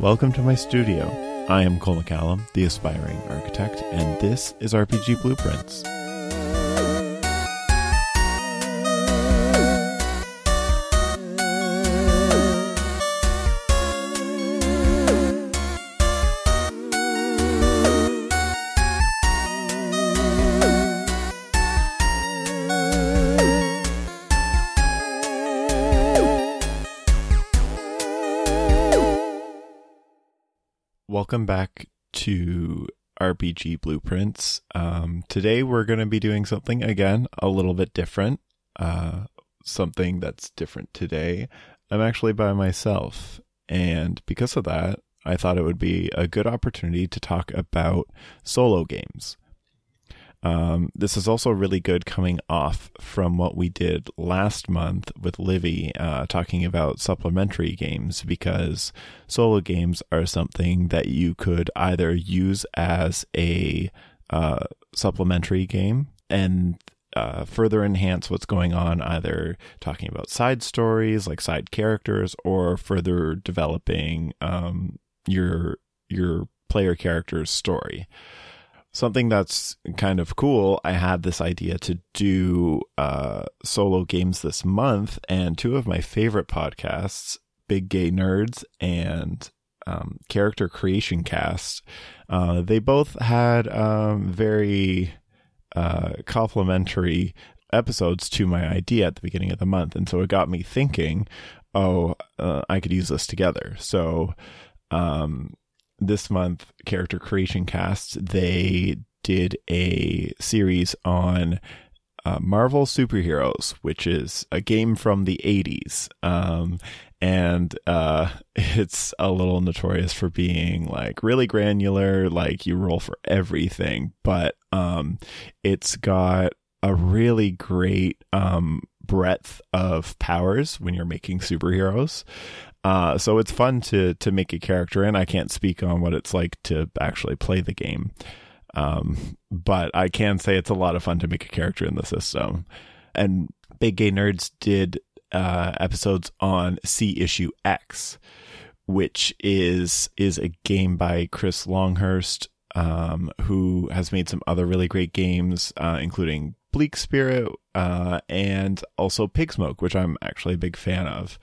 Welcome to my studio. I am Cole McCallum, the aspiring architect, and this is RPG Blueprints. Welcome back to RPG Blueprints. Um, today we're going to be doing something again a little bit different. Uh, something that's different today. I'm actually by myself, and because of that, I thought it would be a good opportunity to talk about solo games. Um, this is also really good coming off from what we did last month with Livy, uh, talking about supplementary games because solo games are something that you could either use as a uh, supplementary game and uh, further enhance what's going on, either talking about side stories like side characters or further developing um, your your player character's story something that's kind of cool. I had this idea to do uh, solo games this month, and two of my favorite podcasts, Big Gay Nerds and um, Character Creation Cast, uh, they both had um, very uh, complimentary episodes to my idea at the beginning of the month, and so it got me thinking, oh, uh, I could use this together. So. Um, this month character creation cast they did a series on uh, Marvel Superheroes, which is a game from the 80s. Um, and uh, it's a little notorious for being like really granular, like you roll for everything, but um, it's got a really great um, breadth of powers when you're making superheroes. Uh, so it's fun to to make a character, and I can't speak on what it's like to actually play the game. Um, but I can say it's a lot of fun to make a character in the system. And Big Gay Nerds did uh, episodes on C Issue X, which is is a game by Chris Longhurst, um, who has made some other really great games, uh, including Bleak Spirit uh, and also Pigsmoke, which I'm actually a big fan of.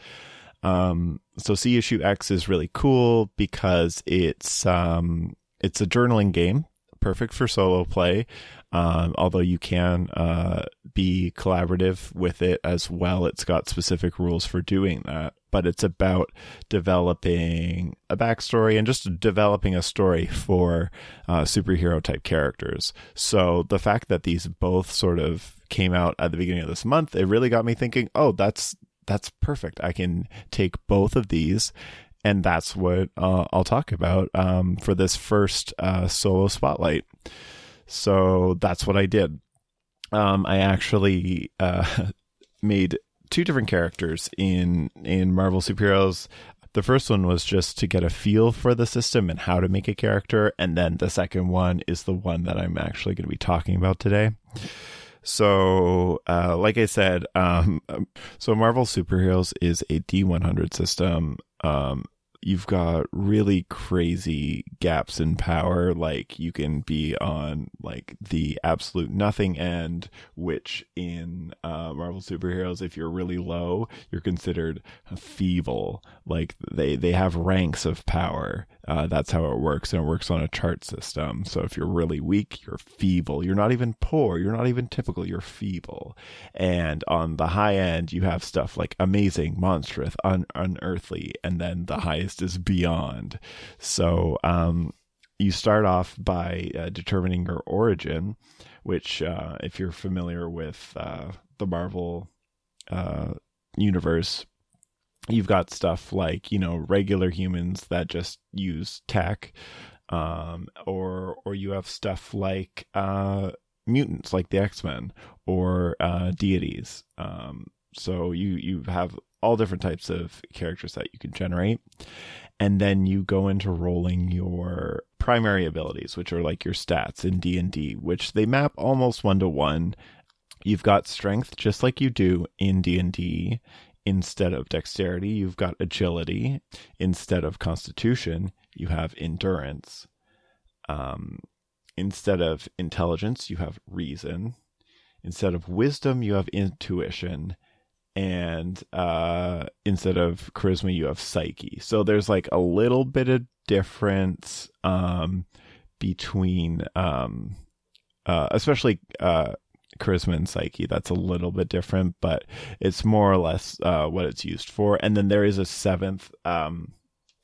Um, so C issue X is really cool because it's um, it's a journaling game, perfect for solo play. Um, although you can uh, be collaborative with it as well. It's got specific rules for doing that, but it's about developing a backstory and just developing a story for uh, superhero type characters. So the fact that these both sort of came out at the beginning of this month, it really got me thinking, oh, that's that's perfect. I can take both of these, and that's what uh, I'll talk about um, for this first uh, solo spotlight. So that's what I did. Um, I actually uh, made two different characters in in Marvel superheroes. The first one was just to get a feel for the system and how to make a character, and then the second one is the one that I'm actually going to be talking about today. So, uh, like I said, um, so Marvel Superheroes is a D100 system. Um, you've got really crazy gaps in power. Like you can be on like the absolute nothing end, which in uh, Marvel superheroes, if you're really low, you're considered feeble. Like they they have ranks of power. Uh, that's how it works, and it works on a chart system. So if you're really weak, you're feeble. You're not even poor. You're not even typical. You're feeble. And on the high end, you have stuff like amazing, monstrous, un- unearthly, and then the highest is beyond. So um, you start off by uh, determining your origin, which, uh, if you're familiar with uh, the Marvel uh, universe, you've got stuff like you know regular humans that just use tech, um, or or you have stuff like uh, mutants, like the X Men, or uh, deities. Um, so you you have all different types of characters that you can generate. And then you go into rolling your primary abilities, which are like your stats in D&D, which they map almost one to one. You've got strength just like you do in D&D instead of dexterity, you've got agility. Instead of constitution, you have endurance. Um, instead of intelligence, you have reason. Instead of wisdom, you have intuition. And uh, instead of charisma, you have psyche. So there's like a little bit of difference um, between, um, uh, especially uh, charisma and psyche. That's a little bit different, but it's more or less uh, what it's used for. And then there is a seventh um,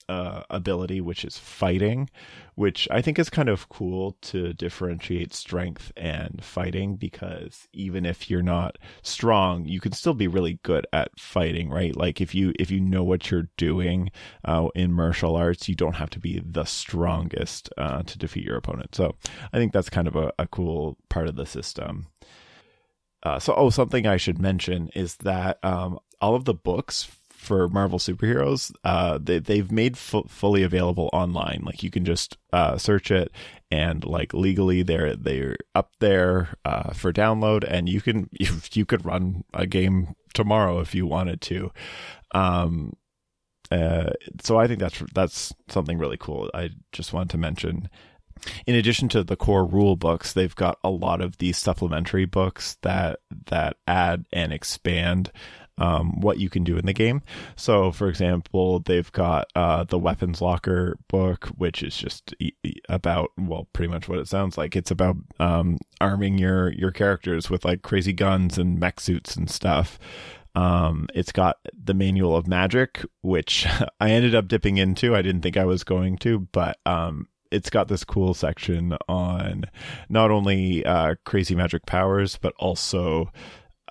uh, ability, which is fighting, which I think is kind of cool to differentiate strength and fighting because even if you're not strong, you can still be really good at fighting, right? Like if you if you know what you're doing uh, in martial arts, you don't have to be the strongest uh, to defeat your opponent. So I think that's kind of a, a cool part of the system. Uh, so, oh, something I should mention is that um, all of the books for Marvel superheroes, uh, they they've made f- fully available online. Like you can just uh, search it, and like legally they're they're up there uh, for download, and you can you, you could run a game tomorrow if you wanted to. Um, uh, so I think that's that's something really cool. I just wanted to mention. In addition to the core rule books, they've got a lot of these supplementary books that that add and expand um, what you can do in the game. So, for example, they've got uh, the Weapons Locker book, which is just about well, pretty much what it sounds like. It's about um, arming your your characters with like crazy guns and mech suits and stuff. Um, it's got the manual of magic, which I ended up dipping into. I didn't think I was going to, but um, it's got this cool section on not only uh, crazy magic powers, but also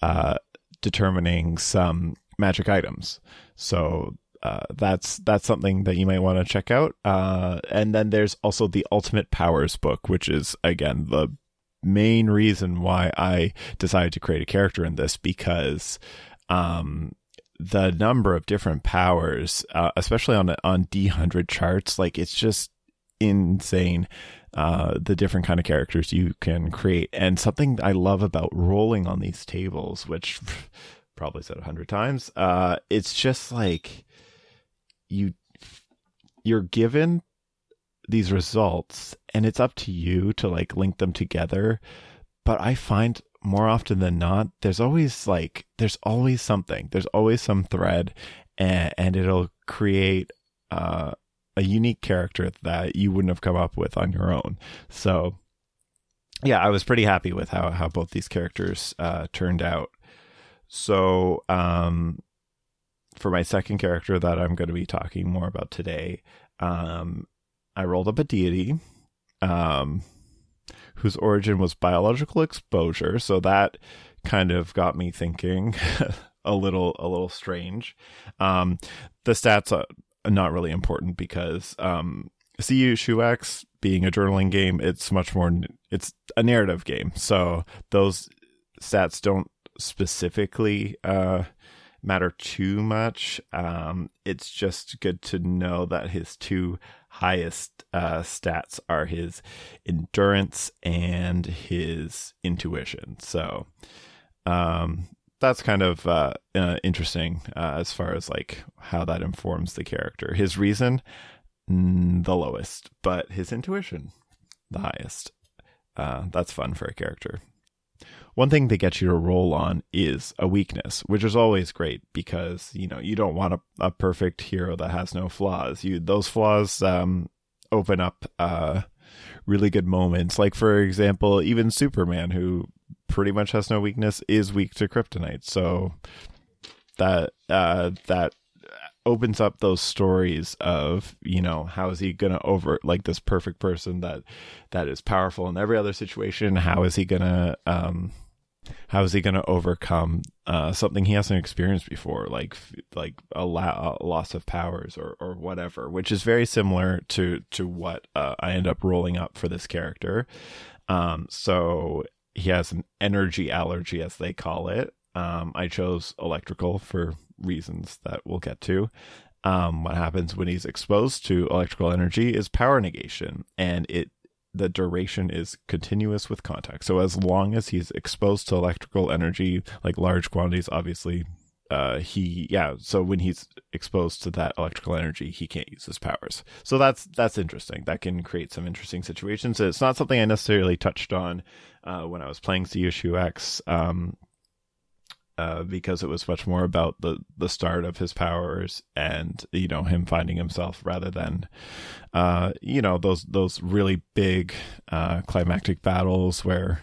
uh, determining some magic items. So uh, that's that's something that you might want to check out. Uh, and then there's also the Ultimate Powers book, which is again the main reason why I decided to create a character in this because um, the number of different powers, uh, especially on on D hundred charts, like it's just insane. Uh, the different kind of characters you can create. And something I love about rolling on these tables, which probably said a hundred times, uh, it's just like you you're given these results and it's up to you to like link them together. But I find more often than not, there's always like there's always something. There's always some thread and, and it'll create uh a unique character that you wouldn't have come up with on your own. So, yeah, I was pretty happy with how how both these characters uh, turned out. So, um, for my second character that I'm going to be talking more about today, um, I rolled up a deity, um, whose origin was biological exposure. So that kind of got me thinking. a little a little strange. Um, the stats uh, not really important because um, C issue X being a journaling game, it's much more it's a narrative game. So those stats don't specifically uh, matter too much. Um, it's just good to know that his two highest uh, stats are his endurance and his intuition. So um, that's kind of uh, uh, interesting uh, as far as like how that informs the character. His reason, mm, the lowest, but his intuition, the highest. Uh, that's fun for a character. One thing they get you to roll on is a weakness, which is always great because you know you don't want a, a perfect hero that has no flaws. You those flaws um, open up uh, really good moments. Like for example, even Superman, who pretty much has no weakness, is weak to kryptonite. So that uh, that opens up those stories of you know how is he gonna over like this perfect person that that is powerful in every other situation how is he gonna um how is he gonna overcome uh something he hasn't experienced before like like a, la- a loss of powers or or whatever which is very similar to to what uh, i end up rolling up for this character um so he has an energy allergy, as they call it. Um, I chose electrical for reasons that we'll get to. Um, what happens when he's exposed to electrical energy is power negation, and it the duration is continuous with contact. So as long as he's exposed to electrical energy, like large quantities, obviously uh, he yeah so when he's exposed to that electrical energy he can't use his powers. So that's that's interesting. That can create some interesting situations. It's not something i necessarily touched on uh, when i was playing C issue X um, uh, because it was much more about the the start of his powers and you know him finding himself rather than uh, you know those those really big uh, climactic battles where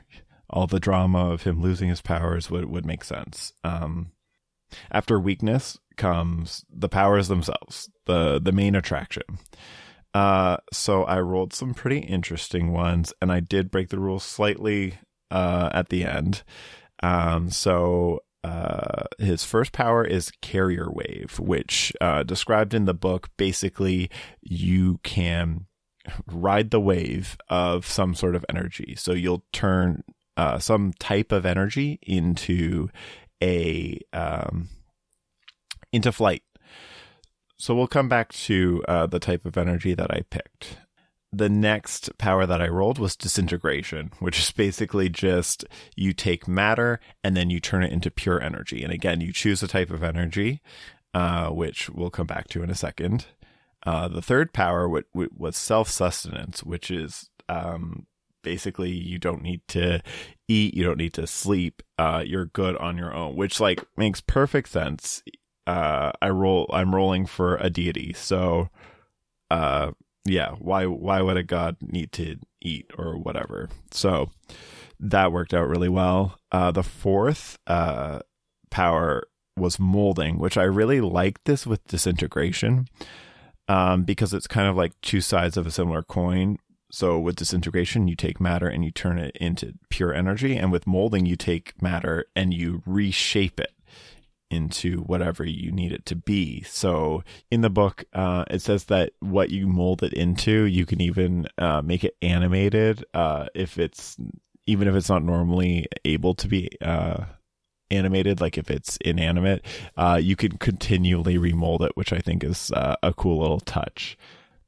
all the drama of him losing his powers would would make sense. Um, after weakness comes the powers themselves, the the main attraction. Uh, so I rolled some pretty interesting ones, and I did break the rules slightly uh, at the end. Um, so uh, his first power is carrier wave, which uh, described in the book. Basically, you can ride the wave of some sort of energy. So you'll turn uh, some type of energy into a um, into flight. So we'll come back to uh, the type of energy that I picked. The next power that I rolled was disintegration, which is basically just you take matter and then you turn it into pure energy. And again, you choose a type of energy, uh, which we'll come back to in a second. Uh, the third power w- w- was self sustenance, which is um, basically you don't need to eat, you don't need to sleep. Uh, you're good on your own, which like makes perfect sense. Uh, I roll, I'm rolling for a deity, so, uh, yeah, why, why would a god need to eat or whatever? So that worked out really well. Uh, the fourth, uh, power was molding, which I really like this with disintegration. Um, because it's kind of like two sides of a similar coin so with disintegration, you take matter and you turn it into pure energy. And with molding, you take matter and you reshape it into whatever you need it to be. So in the book, uh, it says that what you mold it into, you can even uh, make it animated uh, if it's even if it's not normally able to be uh, animated, like if it's inanimate, uh, you can continually remold it, which I think is uh, a cool little touch.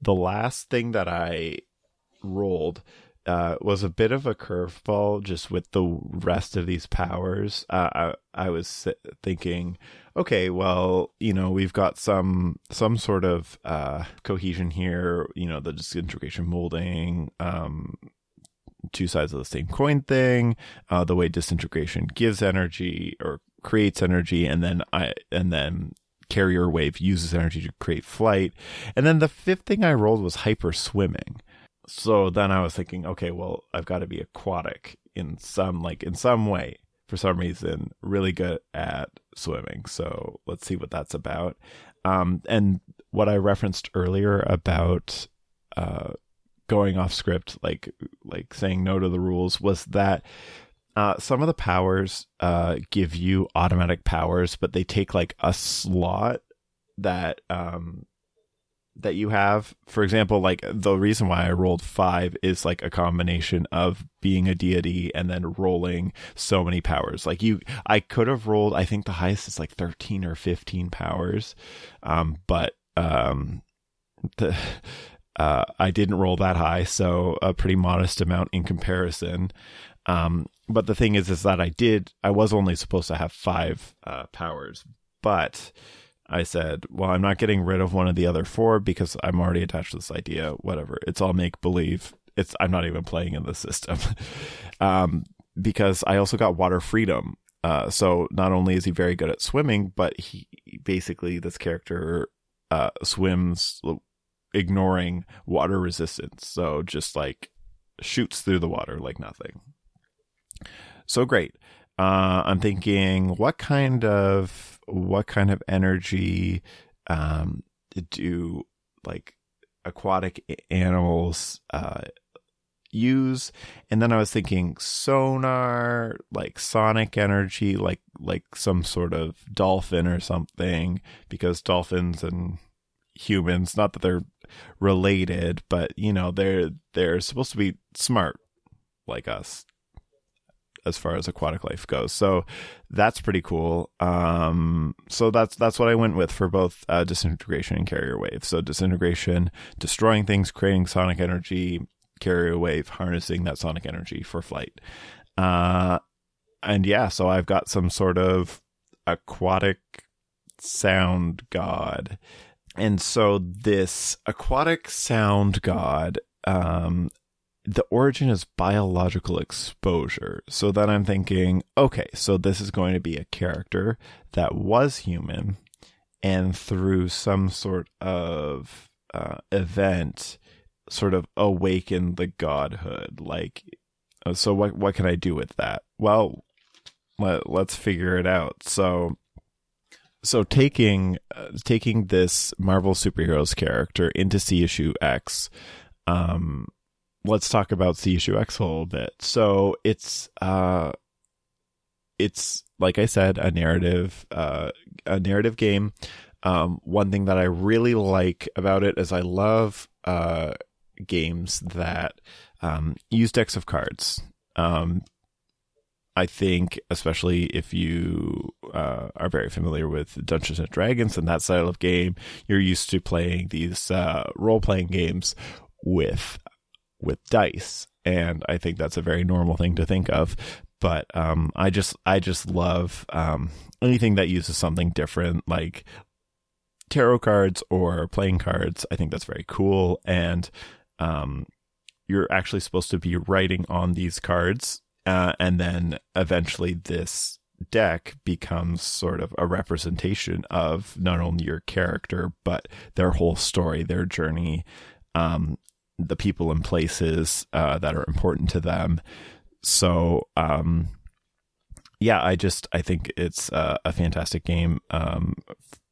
The last thing that I rolled uh, was a bit of a curveball just with the rest of these powers. Uh, I, I was thinking, okay, well, you know, we've got some some sort of uh, cohesion here. You know, the disintegration molding, um, two sides of the same coin thing. Uh, the way disintegration gives energy or creates energy, and then I and then carrier wave uses energy to create flight. And then the fifth thing I rolled was hyper swimming so then I was thinking, okay, well, I've got to be aquatic in some like in some way for some reason really good at swimming. So let's see what that's about. Um, and what I referenced earlier about uh, going off script, like like saying no to the rules, was that uh, some of the powers uh, give you automatic powers, but they take like a slot that um, that you have. For example, like the reason why I rolled five is like a combination of being a deity and then rolling so many powers. Like you, I could have rolled, I think the highest is like 13 or 15 powers. Um, but, um, the, uh, I didn't roll that high. So a pretty modest amount in comparison. Um, but the thing is, is that I did, I was only supposed to have five, uh, powers, but, I said, well, I'm not getting rid of one of the other four because I'm already attached to this idea. Whatever. It's all make believe. It's I'm not even playing in the system. um, because I also got water freedom. Uh, so not only is he very good at swimming, but he basically this character uh, swims ignoring water resistance. So just like shoots through the water like nothing. So great. Uh, I'm thinking, what kind of what kind of energy um, do like aquatic animals uh, use? And then I was thinking sonar, like sonic energy, like like some sort of dolphin or something, because dolphins and humans, not that they're related, but you know they're they're supposed to be smart like us as far as aquatic life goes. So that's pretty cool. Um, so that's that's what I went with for both uh, disintegration and carrier wave. So disintegration, destroying things, creating sonic energy. Carrier wave, harnessing that sonic energy for flight. Uh, and yeah, so I've got some sort of aquatic sound god. And so this aquatic sound god, um, the origin is biological exposure. So then I'm thinking, okay, so this is going to be a character that was human and through some sort of uh, event sort of awakened the godhood. Like uh, so what what can i do with that? Well let, let's figure it out. So so taking uh, taking this marvel superheroes character into c issue x um let's talk about c issue x a little bit so it's uh it's like i said a narrative uh a narrative game um, one thing that I really like about it is I love uh, games that um, use decks of cards. Um, I think, especially if you uh, are very familiar with Dungeons and Dragons and that style of game, you're used to playing these uh, role playing games with with dice, and I think that's a very normal thing to think of. But um, I just I just love um, anything that uses something different, like tarot cards or playing cards. I think that's very cool. And um, you're actually supposed to be writing on these cards. Uh, and then eventually this deck becomes sort of a representation of not only your character, but their whole story, their journey, um, the people and places uh, that are important to them. So, um, yeah, I just I think it's a fantastic game um,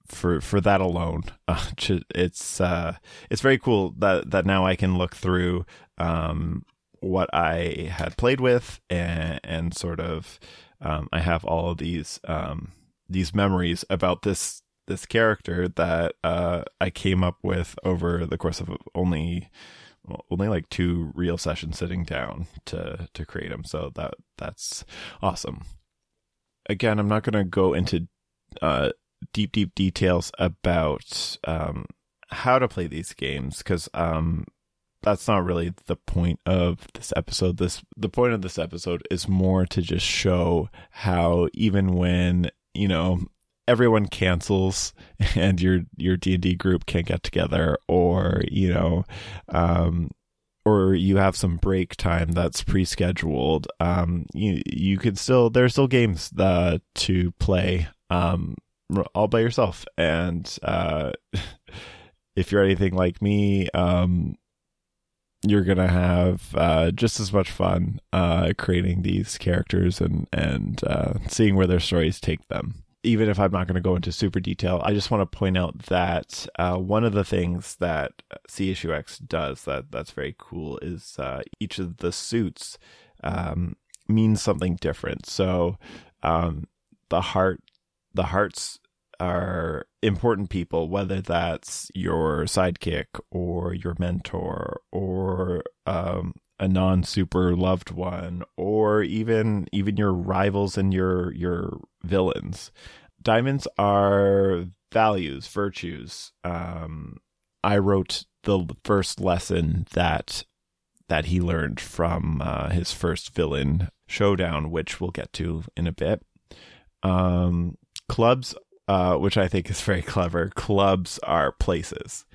for for that alone. Uh, it's uh, it's very cool that that now I can look through um, what I had played with and, and sort of um, I have all of these um, these memories about this this character that uh, I came up with over the course of only only like two real sessions sitting down to to create them. So that that's awesome. Again, I'm not going to go into uh, deep, deep details about um, how to play these games because um, that's not really the point of this episode. This the point of this episode is more to just show how even when you know everyone cancels and your your D and D group can't get together, or you know, um, or you have some break time that's pre-scheduled, um, you you can still there's still games uh, to play. Um, all by yourself. And uh, if you're anything like me, um, you're gonna have uh, just as much fun uh, creating these characters and and uh, seeing where their stories take them. Even if I'm not going to go into super detail, I just want to point out that uh, one of the things that C issue X does that that's very cool is uh, each of the suits um, means something different. So um, the heart the hearts are important people, whether that's your sidekick or your mentor or um, a non super loved one or even even your rivals and your your villains. Diamonds are values, virtues. Um, I wrote the first lesson that that he learned from uh, his first villain showdown, which we'll get to in a bit. Um, clubs, uh, which I think is very clever. Clubs are places.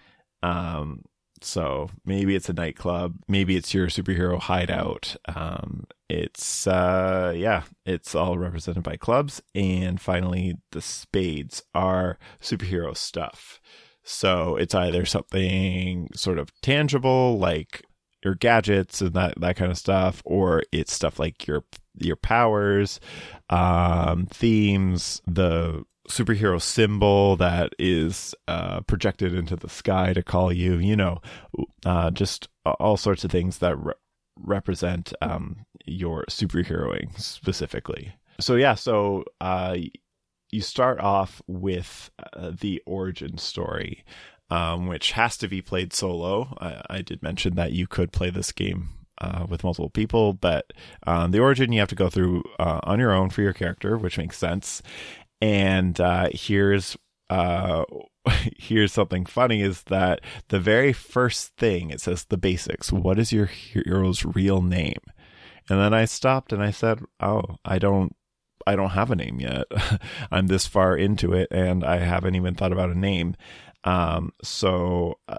Um, so maybe it's a nightclub, maybe it's your superhero hideout. Um, it's uh, yeah, it's all represented by clubs. And finally, the spades are superhero stuff. So it's either something sort of tangible, like your gadgets and that that kind of stuff, or it's stuff like your your powers, um, themes, the superhero symbol that is uh, projected into the sky to call you, you know, uh, just all sorts of things that re- represent um, your superheroing specifically. So, yeah, so uh, you start off with uh, the origin story, um, which has to be played solo. I, I did mention that you could play this game uh, with multiple people, but um, the origin you have to go through uh, on your own for your character, which makes sense. And uh, here's uh, here's something funny: is that the very first thing it says the basics. What is your hero's real name? And then I stopped and I said, "Oh, I don't, I don't have a name yet. I'm this far into it and I haven't even thought about a name. Um, so uh,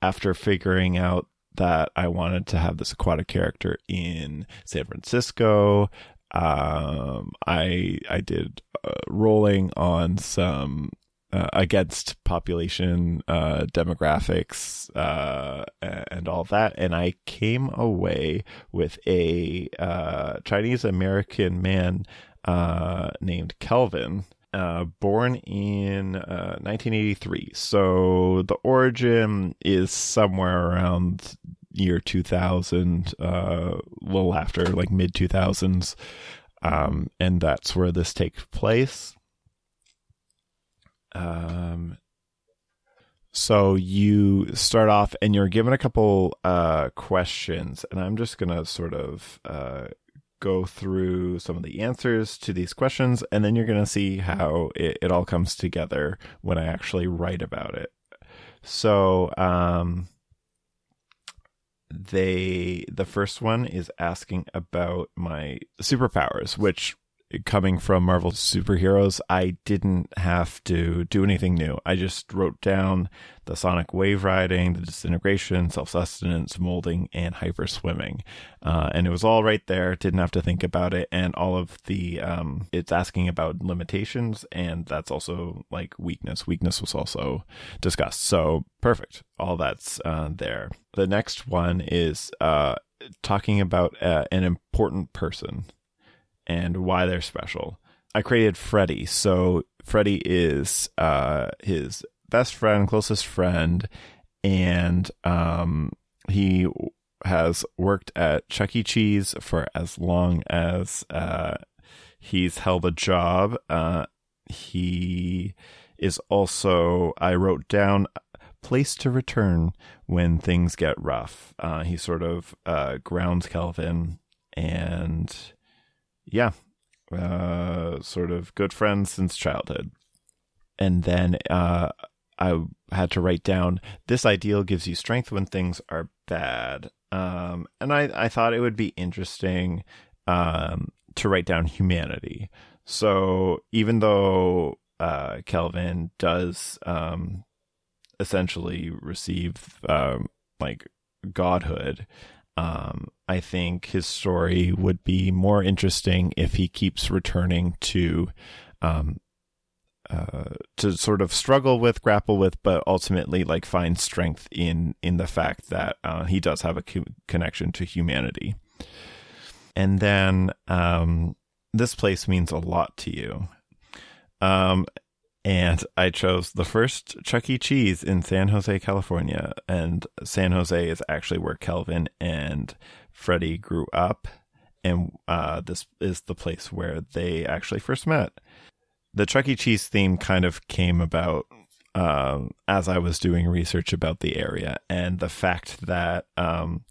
after figuring out that I wanted to have this aquatic character in San Francisco, um, I I did uh, rolling on some uh, against population uh, demographics uh, and all that, and I came away with a uh, Chinese American man uh, named Kelvin. Uh, born in 1983. So the origin is somewhere around year 2000, a little after, like mid 2000s. Um, and that's where this takes place. Um, so you start off and you're given a couple uh, questions, and I'm just gonna sort of uh, go through some of the answers to these questions, and then you're gonna see how it, it all comes together when I actually write about it. So, um, they the first one is asking about my superpowers, which coming from Marvel superheroes, I didn't have to do anything new. I just wrote down the sonic wave riding, the disintegration, self sustenance, molding, and hyper swimming. Uh, and it was all right there. Didn't have to think about it. And all of the, um, it's asking about limitations, and that's also like weakness. Weakness was also discussed. So perfect. All that's uh, there. The next one is uh, talking about uh, an important person and why they're special. I created Freddy. So Freddy is uh, his best friend, closest friend, and um, he has worked at Chuck E. Cheese for as long as uh, he's held a job. Uh, he is also, I wrote down, place to return when things get rough. Uh, he sort of uh, grounds Kelvin and yeah, uh, sort of good friends since childhood. And then uh, I had to write down this ideal gives you strength when things are bad. Um, and I, I thought it would be interesting um, to write down humanity. So even though uh, Kelvin does um, essentially receive um, like godhood, um, I think his story would be more interesting if he keeps returning to, um, uh, to sort of struggle with, grapple with, but ultimately like find strength in in the fact that uh, he does have a co- connection to humanity. And then um, this place means a lot to you. Um, and I chose the first Chuck E. Cheese in San Jose, California. And San Jose is actually where Kelvin and Freddy grew up. And uh, this is the place where they actually first met. The Chuck E. Cheese theme kind of came about um, as I was doing research about the area and the fact that um,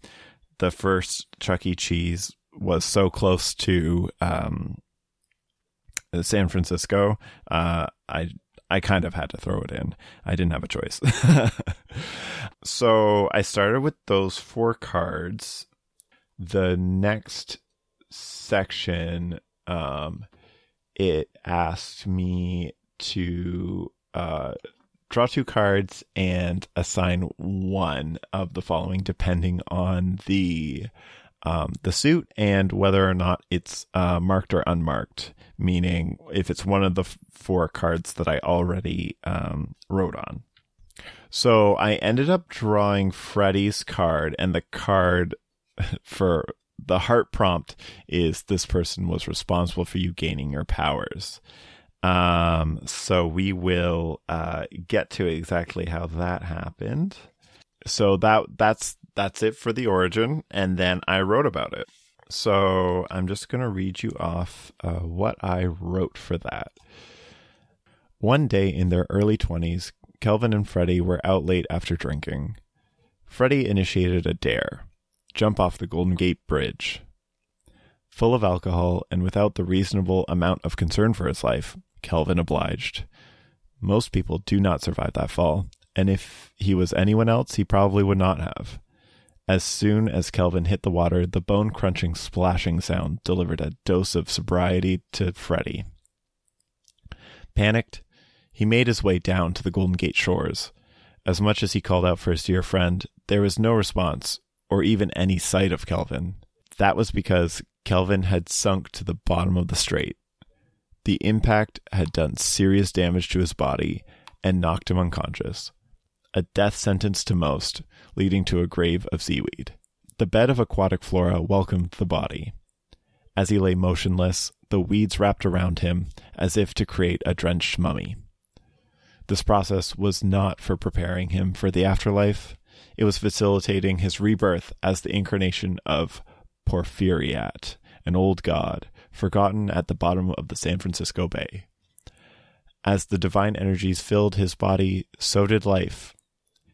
the first Chuck E. Cheese was so close to um, San Francisco, uh, I I kind of had to throw it in. I didn't have a choice. so I started with those four cards. The next section, um, it asked me to uh, draw two cards and assign one of the following, depending on the um, the suit and whether or not it's uh, marked or unmarked, meaning if it's one of the f- four cards that I already um, wrote on. So I ended up drawing Freddy's card, and the card for the heart prompt is this person was responsible for you gaining your powers. Um, so we will uh, get to exactly how that happened. So that that's that's it for the origin, and then I wrote about it. So I'm just going to read you off uh, what I wrote for that. One day in their early 20s, Kelvin and Freddy were out late after drinking. Freddy initiated a dare jump off the Golden Gate Bridge. Full of alcohol and without the reasonable amount of concern for his life, Kelvin obliged. Most people do not survive that fall, and if he was anyone else, he probably would not have. As soon as Kelvin hit the water, the bone crunching splashing sound delivered a dose of sobriety to Freddy. Panicked, he made his way down to the Golden Gate shores. As much as he called out for his dear friend, there was no response, or even any sight of Kelvin. That was because Kelvin had sunk to the bottom of the strait. The impact had done serious damage to his body and knocked him unconscious. A death sentence to most, leading to a grave of seaweed. The bed of aquatic flora welcomed the body. As he lay motionless, the weeds wrapped around him as if to create a drenched mummy. This process was not for preparing him for the afterlife, it was facilitating his rebirth as the incarnation of Porphyriat, an old god, forgotten at the bottom of the San Francisco Bay. As the divine energies filled his body, so did life.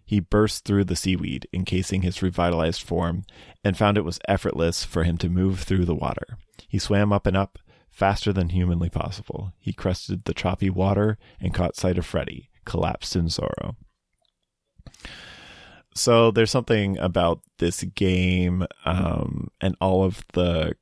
He burst through the seaweed, encasing his revitalized form, and found it was effortless for him to move through the water. He swam up and up, faster than humanly possible. He crested the choppy water and caught sight of Freddy, collapsed in sorrow. So there's something about this game um, and all of the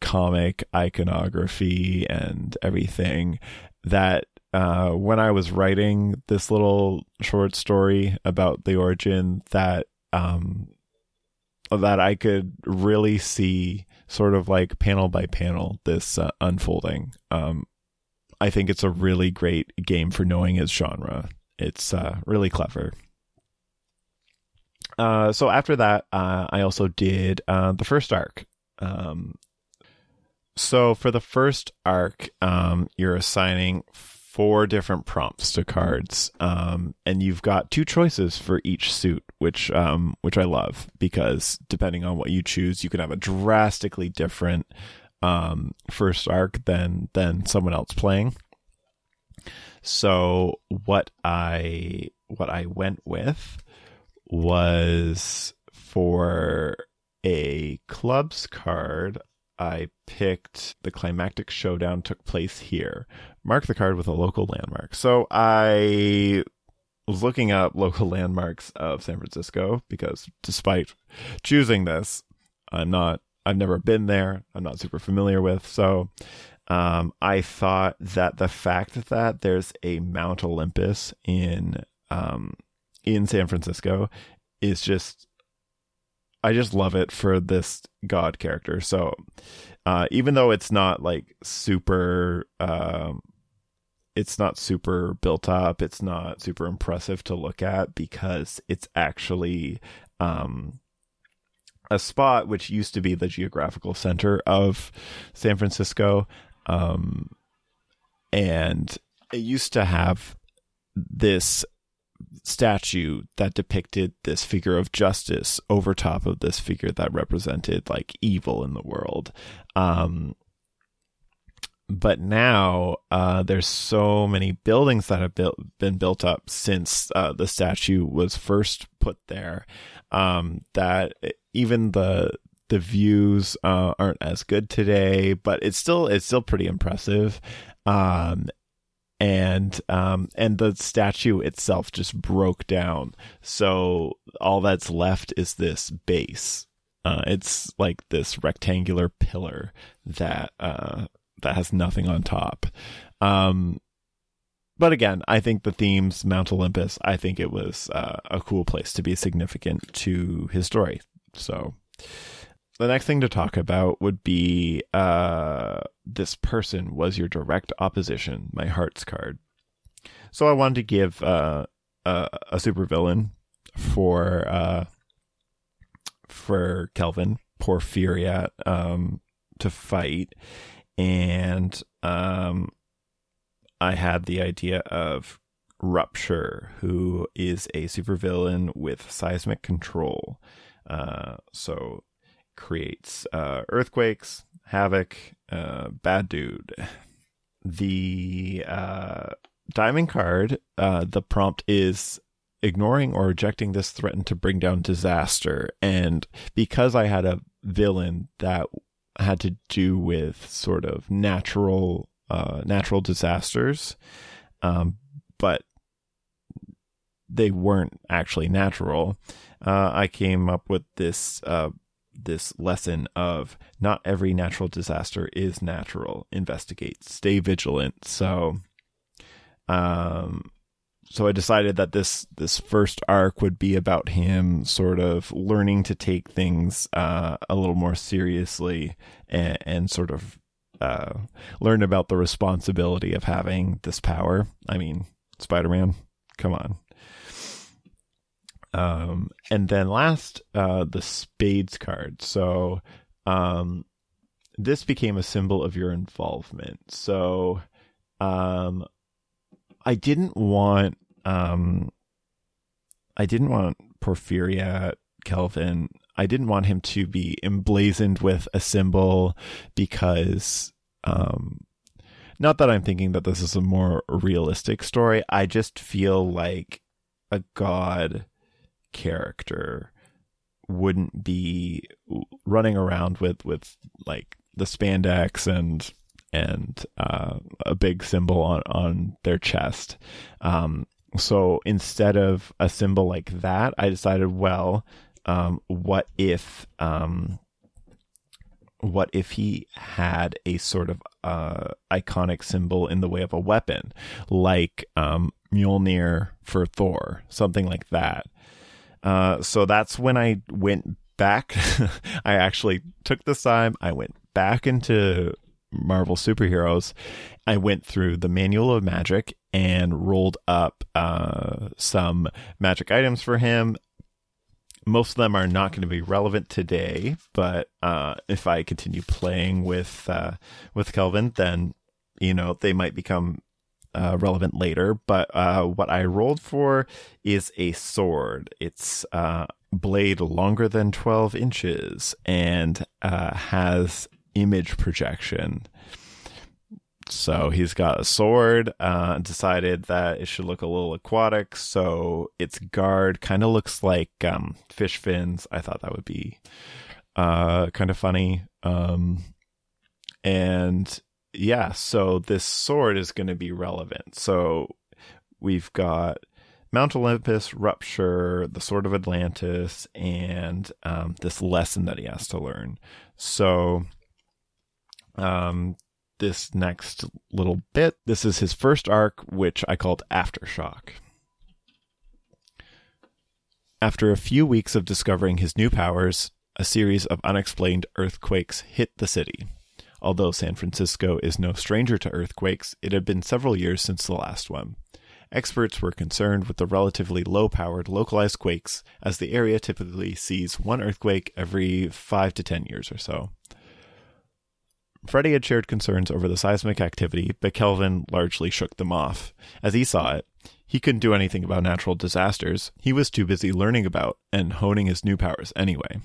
comic iconography and everything that uh, when I was writing this little short story about the origin that um, that I could really see sort of like panel by panel this uh, unfolding. Um, I think it's a really great game for knowing its genre. It's uh, really clever. Uh, so after that, uh, I also did uh, the first arc. Um, so for the first arc, um, you're assigning four different prompts to cards, um, and you've got two choices for each suit, which um, which I love because depending on what you choose, you can have a drastically different um, first arc than than someone else playing. So what I what I went with was for a clubs card. I picked the climactic showdown took place here. Mark the card with a local landmark. So I was looking up local landmarks of San Francisco because despite choosing this, I'm not I've never been there. I'm not super familiar with. So um, I thought that the fact that there's a Mount Olympus in um, in San Francisco is just I just love it for this god character. So uh, even though it's not like super um, it's not super built up, it's not super impressive to look at because it's actually um, a spot which used to be the geographical center of San Francisco. Um, and it used to have this statue that depicted this figure of justice over top of this figure that represented like evil in the world. Um, but now uh, there's so many buildings that have built, been built up since uh, the statue was first put there um, that even the the views uh, aren't as good today, but it's still it's still pretty impressive. Um, and um, and the statue itself just broke down. So all that's left is this base. Uh, it's like this rectangular pillar that uh, that has nothing on top. Um, but again, I think the themes Mount Olympus. I think it was uh, a cool place to be significant to his story. So the next thing to talk about would be uh, this person was your direct opposition, my hearts card. So I wanted to give uh, a, a supervillain for uh, for Kelvin Porphyriat um, to fight, and um, I had the idea of Rupture, who is a supervillain with seismic control. Uh, so creates uh, earthquakes, havoc, uh, bad dude. The uh, diamond card, uh, the prompt is ignoring or rejecting this threaten to bring down disaster. And because I had a villain that had to do with sort of natural, uh, natural disasters, um, but they weren't actually natural, uh, I came up with this uh, this lesson of not every natural disaster is natural. Investigate, stay vigilant. So, um, so I decided that this this first arc would be about him sort of learning to take things uh, a little more seriously and, and sort of uh, learn about the responsibility of having this power. I mean, Spider Man, come on. Um, and then last, uh, the spades card. So, um, this became a symbol of your involvement. So, um, I didn't want, um, I didn't want Porphyria Kelvin. I didn't want him to be emblazoned with a symbol because, um, not that I'm thinking that this is a more realistic story. I just feel like a god character wouldn't be running around with with like the spandex and and uh, a big symbol on on their chest. Um, so instead of a symbol like that, I decided, well, um, what if um, what if he had a sort of uh, iconic symbol in the way of a weapon, like um, Mjolnir for Thor, something like that. Uh, so that's when I went back. I actually took this time. I went back into Marvel superheroes. I went through the manual of magic and rolled up uh, some magic items for him. Most of them are not going to be relevant today, but uh, if I continue playing with uh, with Kelvin, then you know they might become uh, relevant later, but uh, what I rolled for is a sword. It's uh, blade longer than 12 inches and uh, has image projection. So he's got a sword, uh, decided that it should look a little aquatic. So its guard kind of looks like um, fish fins. I thought that would be uh, kind of funny. Um, and yeah, so this sword is going to be relevant. So we've got Mount Olympus, Rupture, the Sword of Atlantis, and um, this lesson that he has to learn. So, um, this next little bit, this is his first arc, which I called Aftershock. After a few weeks of discovering his new powers, a series of unexplained earthquakes hit the city. Although San Francisco is no stranger to earthquakes, it had been several years since the last one. Experts were concerned with the relatively low powered localized quakes, as the area typically sees one earthquake every 5 to 10 years or so. Freddy had shared concerns over the seismic activity, but Kelvin largely shook them off. As he saw it, he couldn't do anything about natural disasters. He was too busy learning about and honing his new powers anyway.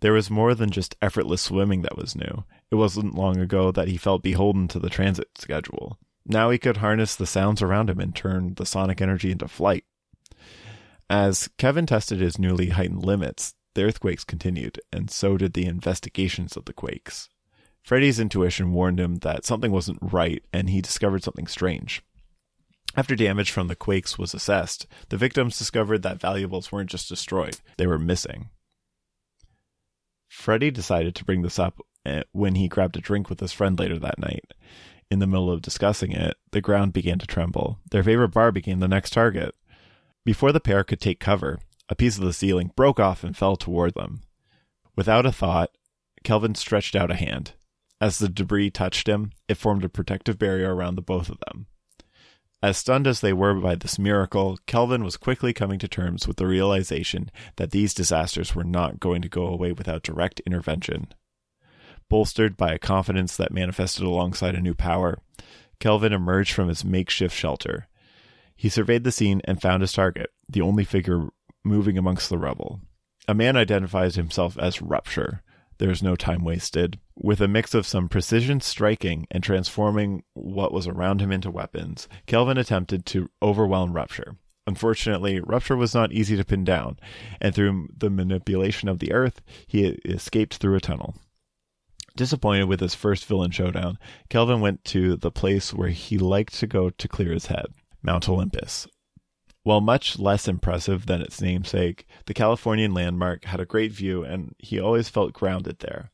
There was more than just effortless swimming that was new. It wasn't long ago that he felt beholden to the transit schedule. Now he could harness the sounds around him and turn the sonic energy into flight. As Kevin tested his newly heightened limits, the earthquakes continued, and so did the investigations of the quakes. Freddy's intuition warned him that something wasn't right, and he discovered something strange. After damage from the quakes was assessed, the victims discovered that valuables weren't just destroyed, they were missing. Freddy decided to bring this up eh, when he grabbed a drink with his friend later that night. In the middle of discussing it, the ground began to tremble. Their favorite bar became the next target. Before the pair could take cover, a piece of the ceiling broke off and fell toward them. Without a thought, Kelvin stretched out a hand. As the debris touched him, it formed a protective barrier around the both of them. As stunned as they were by this miracle, Kelvin was quickly coming to terms with the realization that these disasters were not going to go away without direct intervention. Bolstered by a confidence that manifested alongside a new power, Kelvin emerged from his makeshift shelter. He surveyed the scene and found his target, the only figure moving amongst the rubble. A man identifies himself as Rupture, there is no time wasted. With a mix of some precision striking and transforming what was around him into weapons, Kelvin attempted to overwhelm Rupture. Unfortunately, Rupture was not easy to pin down, and through the manipulation of the earth, he escaped through a tunnel. Disappointed with his first villain showdown, Kelvin went to the place where he liked to go to clear his head Mount Olympus. While much less impressive than its namesake, the Californian landmark had a great view and he always felt grounded there.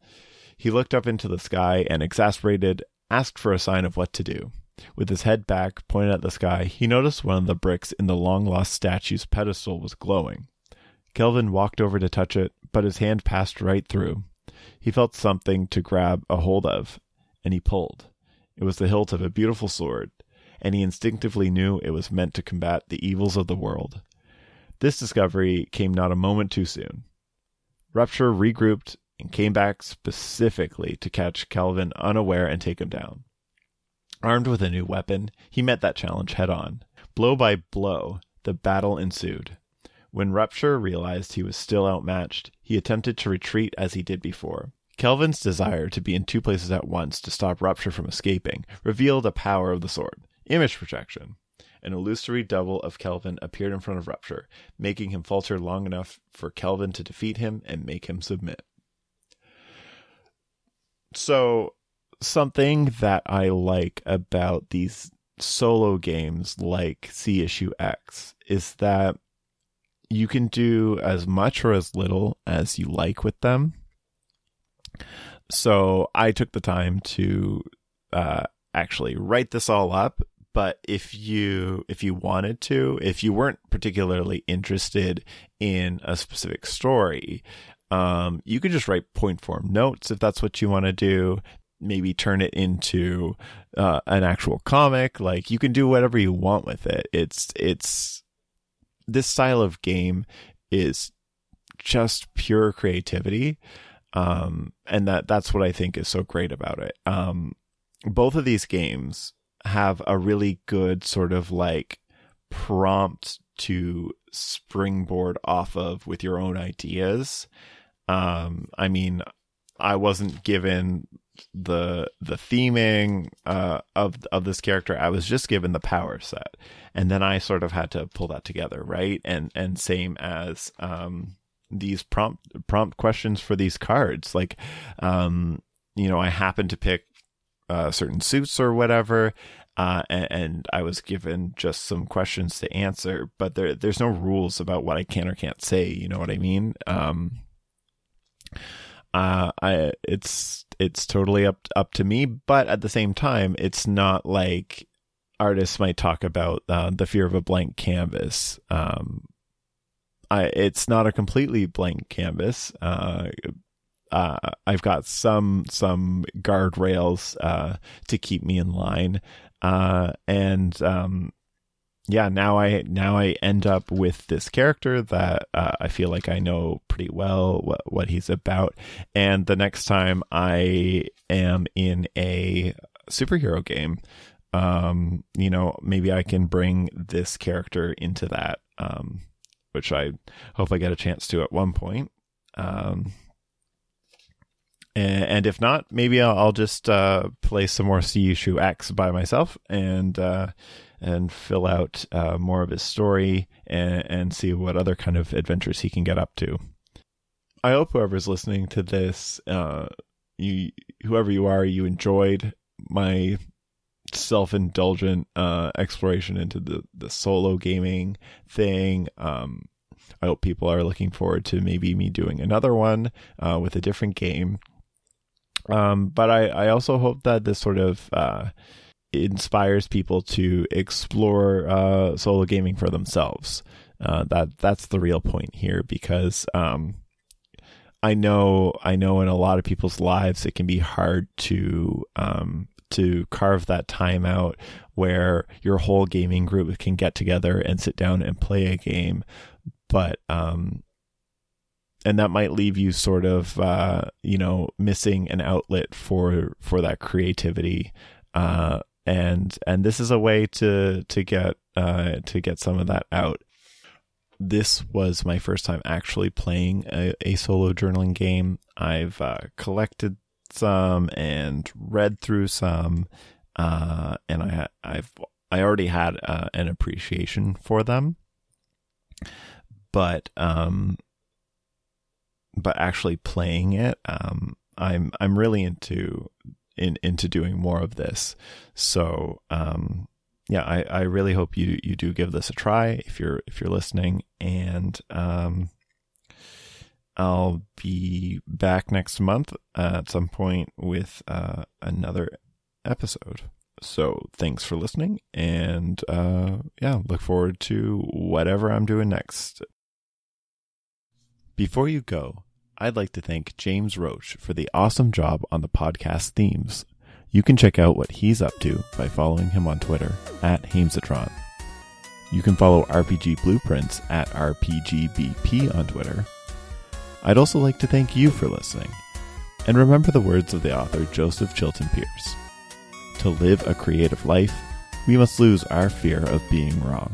He looked up into the sky and, exasperated, asked for a sign of what to do. With his head back, pointed at the sky, he noticed one of the bricks in the long lost statue's pedestal was glowing. Kelvin walked over to touch it, but his hand passed right through. He felt something to grab a hold of, and he pulled. It was the hilt of a beautiful sword, and he instinctively knew it was meant to combat the evils of the world. This discovery came not a moment too soon. Rupture regrouped and came back specifically to catch Kelvin unaware and take him down. Armed with a new weapon, he met that challenge head on. Blow by blow, the battle ensued. When Rupture realized he was still outmatched, he attempted to retreat as he did before. Kelvin's desire to be in two places at once to stop Rupture from escaping revealed the power of the sword image projection. An illusory double of Kelvin appeared in front of Rupture, making him falter long enough for Kelvin to defeat him and make him submit. So, something that I like about these solo games like C issue X is that you can do as much or as little as you like with them. So I took the time to uh, actually write this all up. But if you if you wanted to, if you weren't particularly interested in a specific story, um, you could just write point form notes if that's what you want to do maybe turn it into uh, an actual comic. Like you can do whatever you want with it. It's it's this style of game is just pure creativity, um, and that that's what I think is so great about it. Um, both of these games have a really good sort of like prompt to springboard off of with your own ideas. Um, I mean, I wasn't given the the theming uh, of of this character. I was just given the power set, and then I sort of had to pull that together, right? And and same as um, these prompt prompt questions for these cards, like um, you know, I happened to pick uh, certain suits or whatever. Uh, and, and, I was given just some questions to answer, but there, there's no rules about what I can or can't say. You know what I mean? Um, uh, I it's it's totally up up to me, but at the same time, it's not like artists might talk about uh, the fear of a blank canvas. Um, I it's not a completely blank canvas. Uh, I've got some some guardrails uh, to keep me in line, uh, and um, yeah, now I now I end up with this character that uh, I feel like I know pretty well what what he's about, and the next time I am in a superhero game, um, you know, maybe I can bring this character into that, um, which I hope I get a chance to at one point. Um, and, if not, maybe I'll, just uh, play some more issue X by myself and uh, and fill out uh, more of his story and, and see what other kind of adventures he can get up to. I hope whoever's listening to this, uh, you whoever you are, you enjoyed my self-indulgent uh, exploration into the the solo gaming thing. Um, I hope people are looking forward to maybe me doing another one uh, with a different game. Um, but I, I also hope that this sort of uh, inspires people to explore uh, solo gaming for themselves. Uh, that that's the real point here because um, I know I know in a lot of people's lives it can be hard to um, to carve that time out where your whole gaming group can get together and sit down and play a game, but um, and that might leave you sort of uh, you know missing an outlet for for that creativity uh, and and this is a way to to get uh, to get some of that out. This was my first time actually playing a, a solo journaling game. I've uh, collected some and read through some, uh, and I I've I already had uh, an appreciation for them, but um, but actually playing it, um, I'm I'm really into in into doing more of this. So um, yeah, I, I really hope you you do give this a try if you're if you're listening, and um, I'll be back next month at some point with uh, another episode. So thanks for listening, and uh, yeah, look forward to whatever I'm doing next. Before you go, I'd like to thank James Roach for the awesome job on the podcast themes. You can check out what he's up to by following him on Twitter at Hamesatron. You can follow RPG Blueprints at RPGBP on Twitter. I'd also like to thank you for listening. And remember the words of the author Joseph Chilton Pearce To live a creative life, we must lose our fear of being wrong.